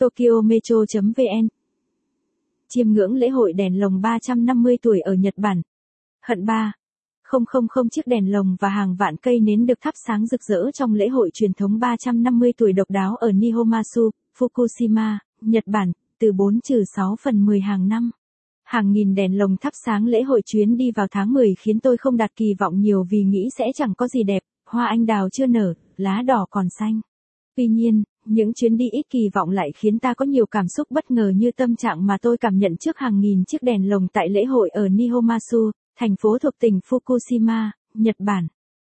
Tokyo Metro.vn Chiêm ngưỡng lễ hội đèn lồng 350 tuổi ở Nhật Bản. Hận 3. Không không không chiếc đèn lồng và hàng vạn cây nến được thắp sáng rực rỡ trong lễ hội truyền thống 350 tuổi độc đáo ở Nihomasu, Fukushima, Nhật Bản, từ 4 trừ 6 phần 10 hàng năm. Hàng nghìn đèn lồng thắp sáng lễ hội chuyến đi vào tháng 10 khiến tôi không đặt kỳ vọng nhiều vì nghĩ sẽ chẳng có gì đẹp, hoa anh đào chưa nở, lá đỏ còn xanh. Tuy nhiên, những chuyến đi ít kỳ vọng lại khiến ta có nhiều cảm xúc bất ngờ như tâm trạng mà tôi cảm nhận trước hàng nghìn chiếc đèn lồng tại lễ hội ở Nihomasu, thành phố thuộc tỉnh Fukushima, Nhật Bản.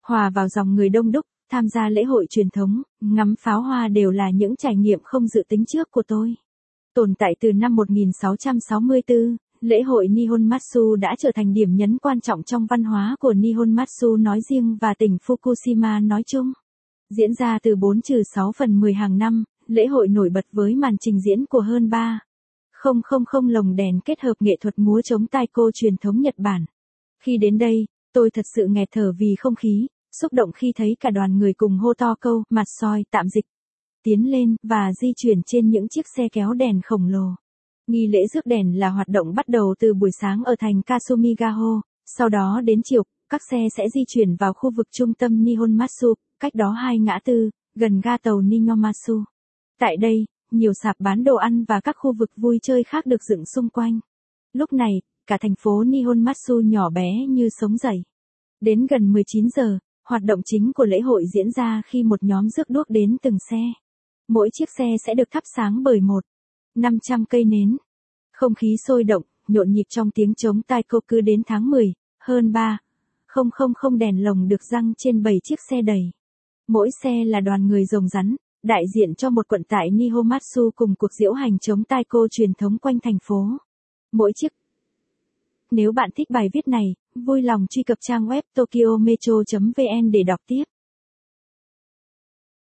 Hòa vào dòng người đông đúc, tham gia lễ hội truyền thống, ngắm pháo hoa đều là những trải nghiệm không dự tính trước của tôi. Tồn tại từ năm 1664, lễ hội Nihon Matsu đã trở thành điểm nhấn quan trọng trong văn hóa của Nihon Matsu nói riêng và tỉnh Fukushima nói chung. Diễn ra từ 4 trừ 6 phần 10 hàng năm, lễ hội nổi bật với màn trình diễn của hơn 3. Không không không lồng đèn kết hợp nghệ thuật múa chống tai cô truyền thống Nhật Bản. Khi đến đây, tôi thật sự nghẹt thở vì không khí, xúc động khi thấy cả đoàn người cùng hô to câu, mặt soi, tạm dịch. Tiến lên, và di chuyển trên những chiếc xe kéo đèn khổng lồ. Nghi lễ rước đèn là hoạt động bắt đầu từ buổi sáng ở thành Kasumigaho, sau đó đến chiều, các xe sẽ di chuyển vào khu vực trung tâm Nihonmatsu, cách đó hai ngã tư, gần ga tàu Ninyomasu. Tại đây, nhiều sạp bán đồ ăn và các khu vực vui chơi khác được dựng xung quanh. Lúc này, cả thành phố Nihonmatsu nhỏ bé như sống dậy. Đến gần 19 giờ, hoạt động chính của lễ hội diễn ra khi một nhóm rước đuốc đến từng xe. Mỗi chiếc xe sẽ được thắp sáng bởi một 500 cây nến. Không khí sôi động, nhộn nhịp trong tiếng trống tai cô cứ đến tháng 10, hơn 3. Không không không đèn lồng được răng trên 7 chiếc xe đầy. Mỗi xe là đoàn người rồng rắn, đại diện cho một quận tại Nihomatsu cùng cuộc diễu hành chống tai cô truyền thống quanh thành phố. Mỗi chiếc Nếu bạn thích bài viết này, vui lòng truy cập trang web tokyometro.vn để đọc tiếp.